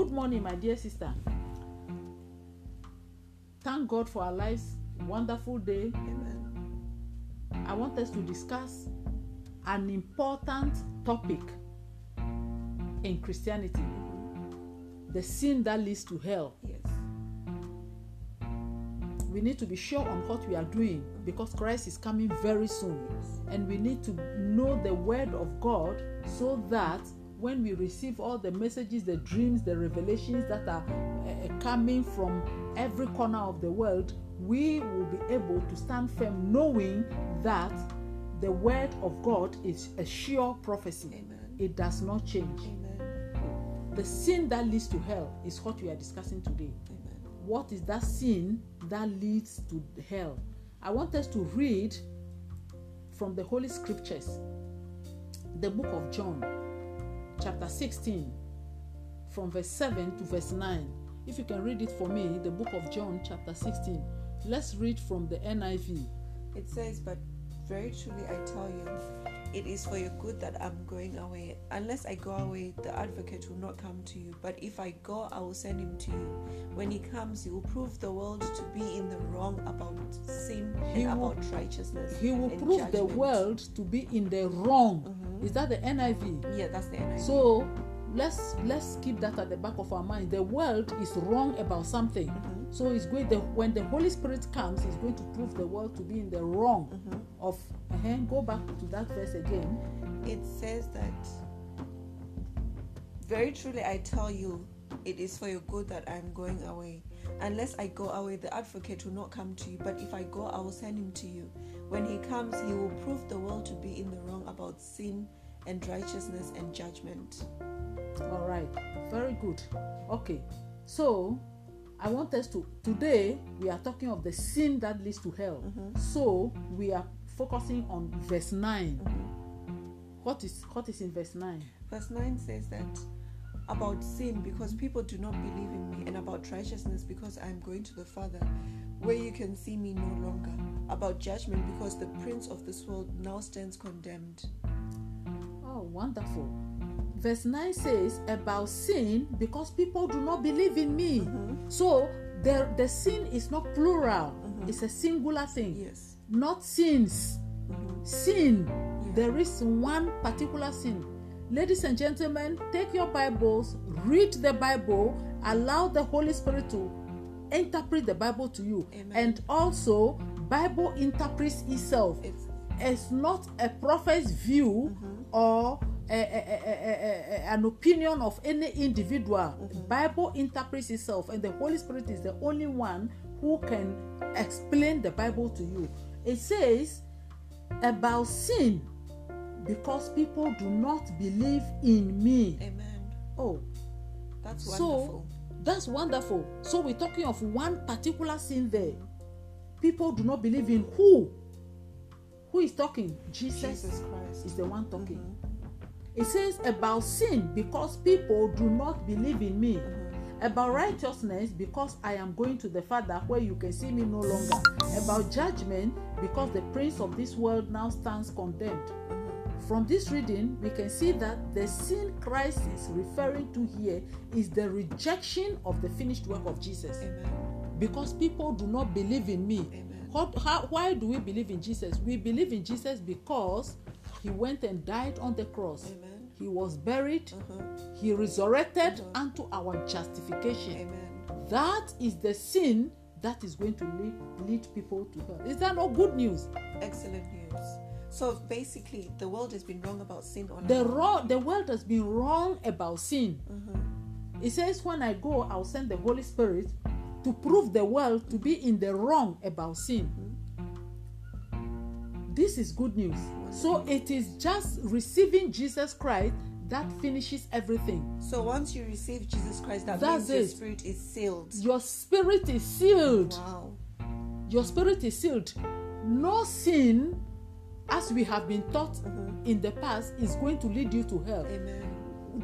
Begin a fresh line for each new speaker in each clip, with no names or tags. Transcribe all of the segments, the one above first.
Good morning, my dear sister. Thank God for our lives. Wonderful day.
Amen.
I want us to discuss an important topic in Christianity the sin that leads to hell.
Yes.
We need to be sure on what we are doing because Christ is coming very soon. And we need to know the word of God so that when we receive all the messages, the dreams, the revelations that are uh, coming from every corner of the world, we will be able to stand firm knowing that the word of God is a sure prophecy.
Amen.
It does not change.
Amen.
The sin that leads to hell is what we are discussing today.
Amen.
What is that sin that leads to hell? I want us to read from the Holy Scriptures, the book of John, chapter 16, from verse 7 to verse 9. If you can read it for me, the book of John, chapter 16. Let's read from the NIV.
It says, But very truly I tell you, it is for your good that I'm going away. Unless I go away, the advocate will not come to you. But if I go, I will send him to you. When he comes, he will prove the world to be in the wrong about sin
He
and
will-
about righteousness.
He will prove the world to be in the wrong.
Mhm.
Is that the NIV?
Yeah, that's the NIV.
So let's let's keep that at the back of our mind. The world is wrong about something.
Mhm.
So it's going the when the Holy Spirit comes, he's going to prove the world to be in the wrong
Mhm.
of uh go back to that verse again.
it says that very truly I tell you it is for your good that I am going away unless I go away the advocate will not come to you but if I go I will send him to you when he comes he will prove the world to be in the wrong about sin and righteousness and judgment
All right, very good. Okay, so I want us to today we are talking of the sin that leads to hell.
Mhm.
So we are focusing on verse 9
Mhm.
What is what is in verse nine?
verse 9 says that about sin because people do not believe in me and about righteousness because I am going to the Father where you can see me no longer about judgment because the prince of this world now stands condemned
Oh, wonderful. Verse 9 says about sin because people do not believe in me.
Mhm.
So the, the sin is not plural,
Mhm.
it's a singular thing,
yes
not sins.
Mhm.
Sin,
Yeah.
there is one particular sin. Ladies and gentlemen, take your Bibles, read the Bible, allow the Holy Spirit to interpret the Bible to you.
Amen.
And also, Bible interprets itself.
it's
it's not a prophet's view
Mhm.
or a, a- a- an opinion of any individual
Mhm.
bible interprets itself and the holy spirit is the only one who can explain the bible to you it says about sin because people do not believe in me
amen
oh
that's
So-
wonderful
that's wonderful so we're talking of one particular sin there people do not believe in who who is talking jesus,
jesus christ
is the one talking
Mhm.
It says about sin because people do not believe in me.
Mhm.
About righteousness because I am going to the Father where you can see me no longer. About judgment because the prince of this world now stands condemned.
Mhm.
From this reading, we can see that the sin Christ is referring to here is the rejection of the finished work of Jesus.
amen
Because people do not believe in me. What, how, why do we believe in Jesus? We believe in Jesus because he went and died on the cross.
amen
He was buried,
Mhm.
he resurrected
Mhm.
unto our justification.
amen
That is the sin that is going to lead, lead people to hell. Is that not good news?
excellent news so basically the world has been wrong about sin on
The wrong, the world has been wrong about sin.
Mhm.
It says, When I go, I'll send the Holy Spirit to prove the world to be in the wrong about sin. This is good news. So it is just receiving Jesus Christ that finishes everything.
So once you receive Jesus Christ, that
That's
means your spirit is sealed.
Your spirit is sealed.
Wow.
Your spirit is sealed. No sin, as we have been taught
Mhm.
in the past, is going to lead you to hell.
Amen.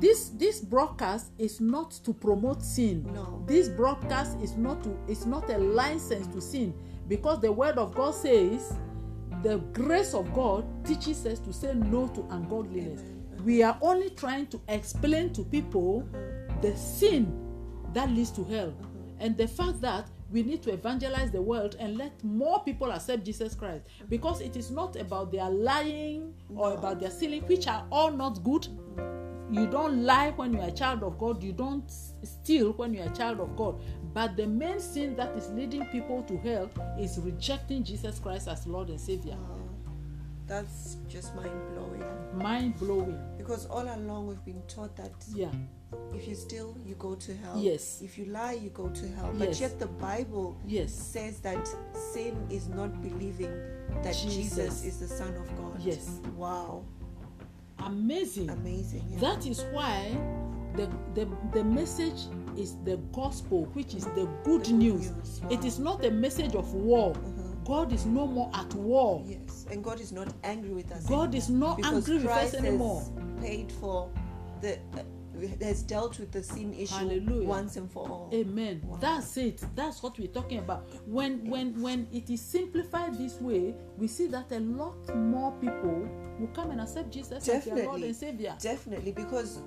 This this broadcast is not to promote sin.
No.
This broadcast is not to it's not a license to sin because the word of God says the grace of God teaches us to say no to ungodliness.
Amen.
We are only trying to explain to people the sin that leads to hell. And the fact that we need to evangelize the world and let more people accept Jesus Christ because it is not about their lying or about their stealing, which are all not good. You don't lie when you are a child of God, you don't steal when you are a child of God. But the main sin that is leading people to hell is rejecting Jesus Christ as Lord and Savior.
Wow. That's just mind blowing.
Mind blowing.
Because all along we've been taught that
Yeah.
If you steal, you go to hell.
Yes.
If you lie, you go to hell.
Yes.
But yet the Bible
Yes.
says that sin is not believing that
Jesus.
Jesus, is the Son of God.
Yes.
Wow.
Amazing.
Amazing. Yeah.
That is why the, the, the message is the gospel, which is the good
The good
news.
news. Wow.
is not a message of war.
Mhm.
God is no more at war.
Yes. And God is not angry with us.
God is not
because
angry with us anymore.
Paid for the has dealt with the sin issue
Hallelujah.
once and for all.
Amen.
Wow.
That's it. That's what we're talking about. When when when it is simplified this way, we see that a lot more people will come and accept Jesus as their Lord
Definitely.
and Savior.
Definitely, because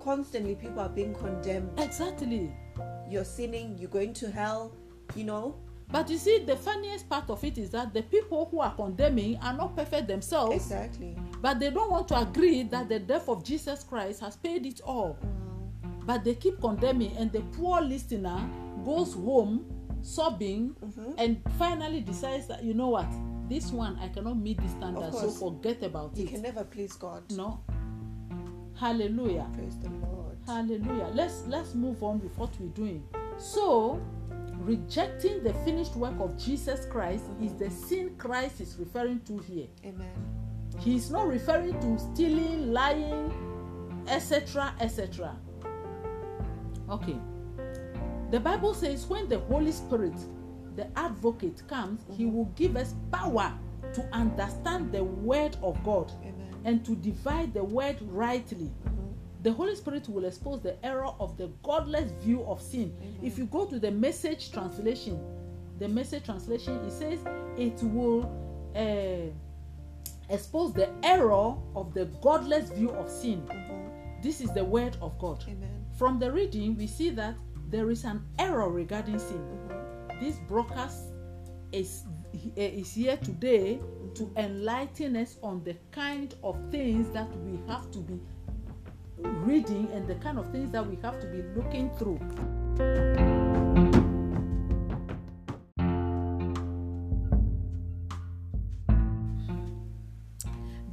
constantly people are being condemned.
Exactly.
You're sinning. You're going to hell. You know.
But you see, the funniest part of it is that the people who are condemning are not perfect themselves,
Exactly.
but they don't want to agree that the death of Jesus Christ has paid it all. But they keep condemning, and the poor listener goes home sobbing
Mhm.
and finally decides that, you know what, this one I cannot meet this standard, so forget about
You
it.
You can never please God.
No. Hallelujah.
Praise the Lord.
Hallelujah. Let's let's move on with what we're doing. So, rejecting the finished work of Jesus Christ is the sin Christ is referring to here.
Amen.
He is not referring to stealing, lying, etc., etc. Okay. The Bible says when the Holy Spirit, the advocate, comes, he mm-hmm. will give us power to understand the word of God
Amen.
and to divide the word rightly. The Holy Spirit will expose the error of the godless view of sin. If you go to the message translation, the message translation, it says it will uh, expose the error of the godless view of sin.
Mhm.
This is the word of God.
Amen.
From the reading, we see that there is an error regarding sin.
Mhm.
This broadcast is, is here today to enlighten us on the kind of things that we have to be reading and the kind of things that we have to be looking through.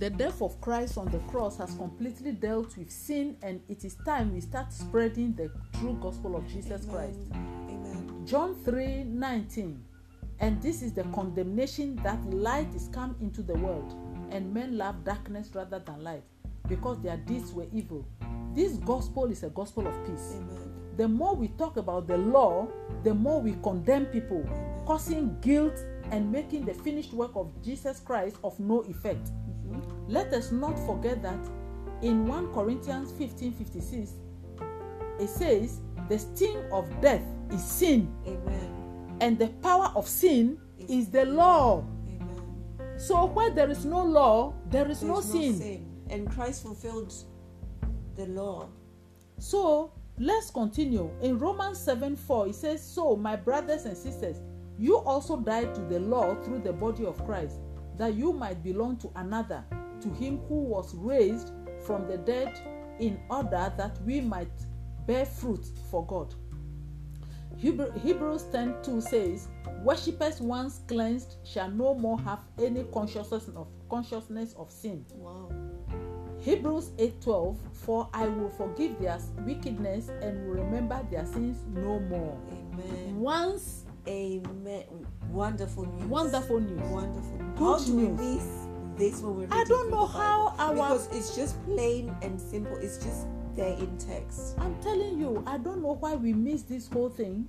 The death of Christ on the cross has completely dealt with sin, and it is time we start spreading the true gospel of Jesus Christ.
Amen.
John 3 19. And this is the condemnation that light is come into the world, and men love darkness rather than light, because their deeds were evil. This gospel is a gospel of peace.
Amen.
The more we talk about the law, the more we condemn people, causing guilt and making the finished work of Jesus Christ of no effect.
Mhm.
Let us not forget that in 1 Corinthians 15 56, it says, The sting of death is sin,
Amen.
and the power of sin is the law.
Amen.
So, where there is no law, there is no
There's
sin.
And Christ fulfilled the law.
So, let's continue. In Romans 7 4, it says, So, my brothers and sisters, you also died to the law through the body of Christ, that you might belong to another, to him who was raised from the dead, in order that we might bear fruit for God. Hebrews 10 2 says, Worshippers once cleansed shall no more have any consciousness of consciousness of sin.
Wow.
Hebrews 8:12 For I will forgive their wickedness and will remember their sins no more.
Amen.
Once
Amen. Wonderful news.
wonderful news.
Wonderful.
Good
how do
news.
we miss this when we're
I don't know how our-
because it's just plain and simple. It's just there in text.
I'm telling you, I don't know why we miss this whole thing.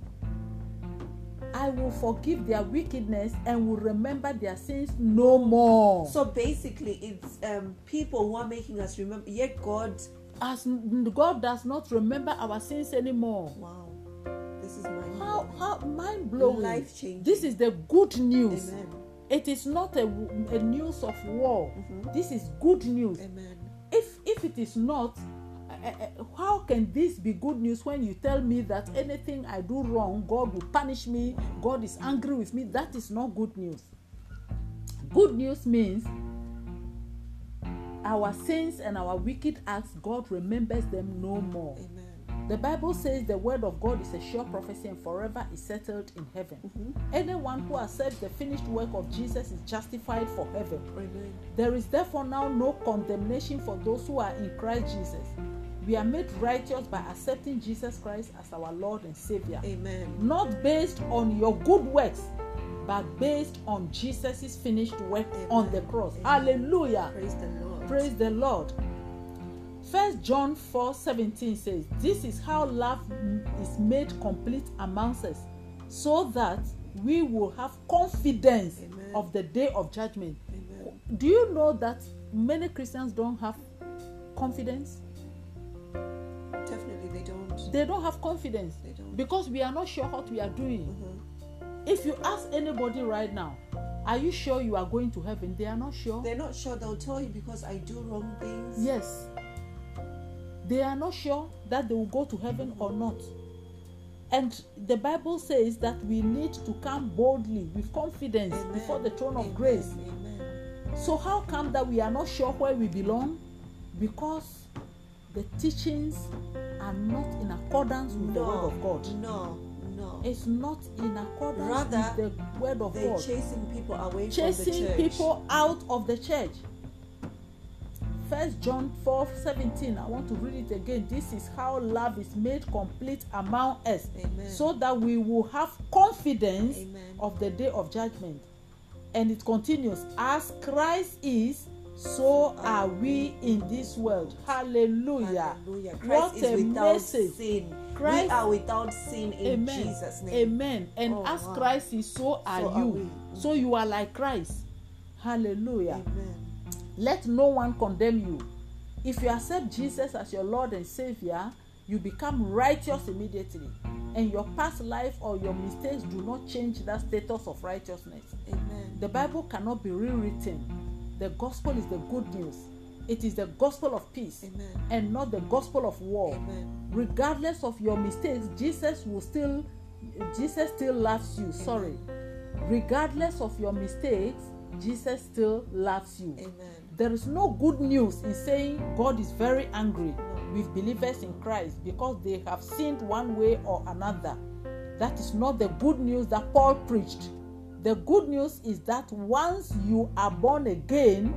I will forgive their wickedness and will remember their sins no more.
So basically, it's um, people who are making us remember. Yet God,
As God does not remember our sins anymore.
wow, this is mind
How how mind blowing.
Life changing.
This is the good news.
Amen.
It is not a, a news of war.
Mhm.
This is good news.
Amen.
If if it is not, how can this be good news when you tell me that anything I do wrong, God will punish me, God is angry with me? That is not good news. Good news means our sins and our wicked acts, God remembers them no more.
Amen.
The Bible says the word of God is a sure prophecy and forever is settled in heaven.
Mm-hmm.
Anyone who accepts the finished work of Jesus is justified for heaven.
Amen.
There is therefore now no condemnation for those who are in Christ Jesus. We are made righteous by accepting Jesus Christ as our Lord and Savior.
Amen.
Not based on your good works, but based on Jesus' finished work on the cross.
Amen.
Hallelujah.
Praise the Lord.
Praise the Lord. First John 4 17 says, This is how love is made complete amongst us, so that we will have confidence
Amen.
of the day of judgment.
Amen.
Do you know that many Christians don't have confidence?
Definitely, they don't.
They don't have confidence
They don't.
because we are not sure what we are doing.
Mhm.
If you ask anybody right now, Are you sure you are going to heaven? They are not sure.
They're not sure. They'll tell you because I do wrong things.
Yes. They are not sure that they will go to heaven or not. And the Bible says that we need to come boldly with confidence
Amen.
before the throne of
Amen.
grace.
Amen.
So, how come that we are not sure where we belong? Because the teachings are not in accordance with the Word of God.
No, no.
It's not in accordance
Rather,
with the Word of
They're
God.
chasing people away
chasing
from the church.
people out of the church. First John 4 17. I want to read it again. This is how love is made complete among us,
Amen.
so that we will have confidence
Amen.
of the day of judgment. And it continues, as Christ is, so are we in this world. Hallelujah.
Hallelujah. Christ
What
is
a
without
message.
sin.
Christ-
we are without sin in
Amen.
Jesus' name.
Amen. And
Oh,
as
wow.
Christ is, so are
So are
you.
we.
So you are like Christ. Hallelujah.
Amen.
Let no one condemn you. If you accept Jesus as your Lord and Savior, you become righteous immediately. And your past life or your mistakes do not change that status of righteousness.
Amen.
The Bible cannot be rewritten. The gospel is the good news. It is the gospel of peace
Amen.
and not the gospel of war.
Amen.
Regardless of your mistakes, Jesus will still Jesus still loves you. Sorry. Regardless of your mistakes, Jesus still loves you.
Amen.
There is no good news in saying God is very angry with believers in Christ because they have sinned one way or another. That is not the good news that Paul preached. The good news is that once you are born again,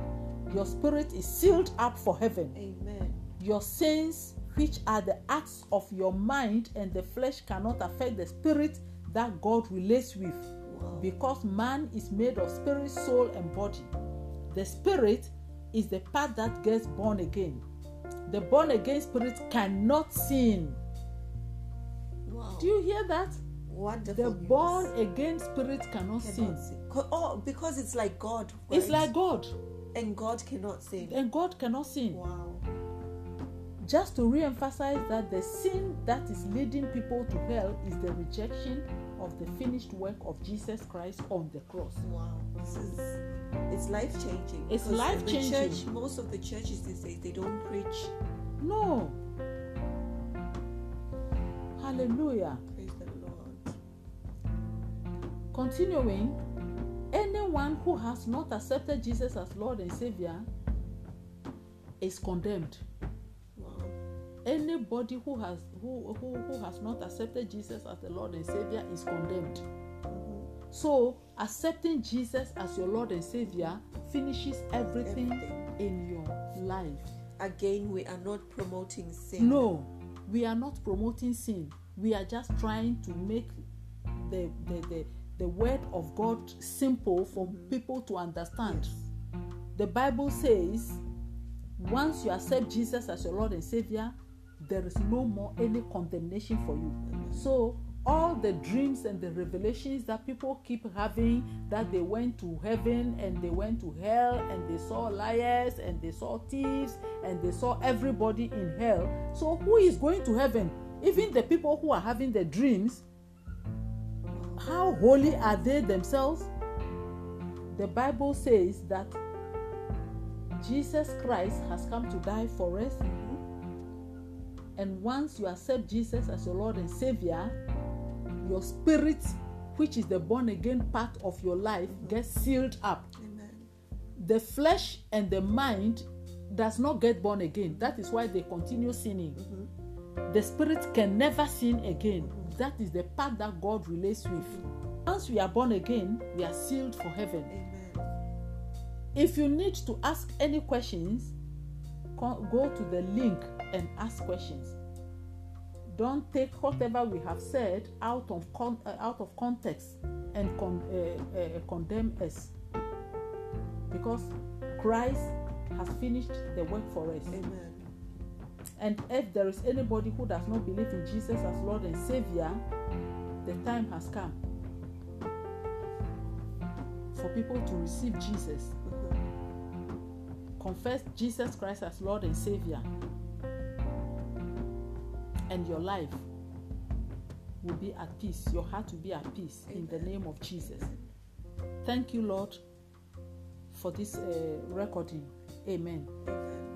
your spirit is sealed up for heaven.
Amen.
Your sins, which are the acts of your mind and the flesh, cannot affect the spirit that God relates with
Wow.
because man is made of spirit, soul, and body. The spirit is the part that gets born again. The born again spirit cannot sin.
Wow.
Do you hear that?
Wonderful.
The
news.
born again spirit cannot
cannot
sin.
sin. Oh, because it's like God.
It's like God,
and God cannot sin.
and God cannot sin.
Wow.
Just to re emphasize that the sin that is leading people to hell is the rejection of the finished work of Jesus Christ on the cross.
Wow. This is it's life changing.
It's
Because
life-changing.
Church, most of the churches these days, they don't preach.
No. Hallelujah.
Praise the Lord.
Continuing, anyone who has not accepted Jesus as Lord and Savior is condemned.
Wow.
Anybody who has who, who, who has not accepted Jesus as the Lord and Savior is condemned.
Mhm.
So accepting Jesus as your Lord and Savior finishes everything,
Everything.
in your life.
Again, we are not promoting sin.
No, we are not promoting sin. We are just trying to make the the, the, the word of God simple for people to understand.
Yes.
The Bible says, once you accept Jesus as your Lord and Savior, there is no more any condemnation for you. So, all the dreams and the revelations that people keep having that they went to heaven and they went to hell and they saw liars and they saw thieves and they saw everybody in hell. So, who is going to heaven? Even the people who are having the dreams, how holy are they themselves? The Bible says that Jesus Christ has come to die for us And once you accept Jesus as your Lord and Savior, your spirit, which is the born again part of your life, gets sealed up.
Amen.
The flesh and the mind does not get born again. That is why they continue sinning. Mm-hmm. The spirit can never sin again. That is the part that God relates with. Once we are born again, we are sealed for heaven.
Amen.
If you need to ask any questions, go to the link and ask questions. Don't take whatever we have said out of con- uh, out of context and con- uh, uh, condemn us, because Christ has finished the work for us.
Amen.
And if there is anybody who does not believe in Jesus as Lord and Savior, the time has come for people to receive Jesus, confess Jesus Christ as Lord and Savior, and your life will be at peace. Your heart will be at peace in the name of Jesus. Thank you, Lord, for this uh, recording. Amen.
Amen.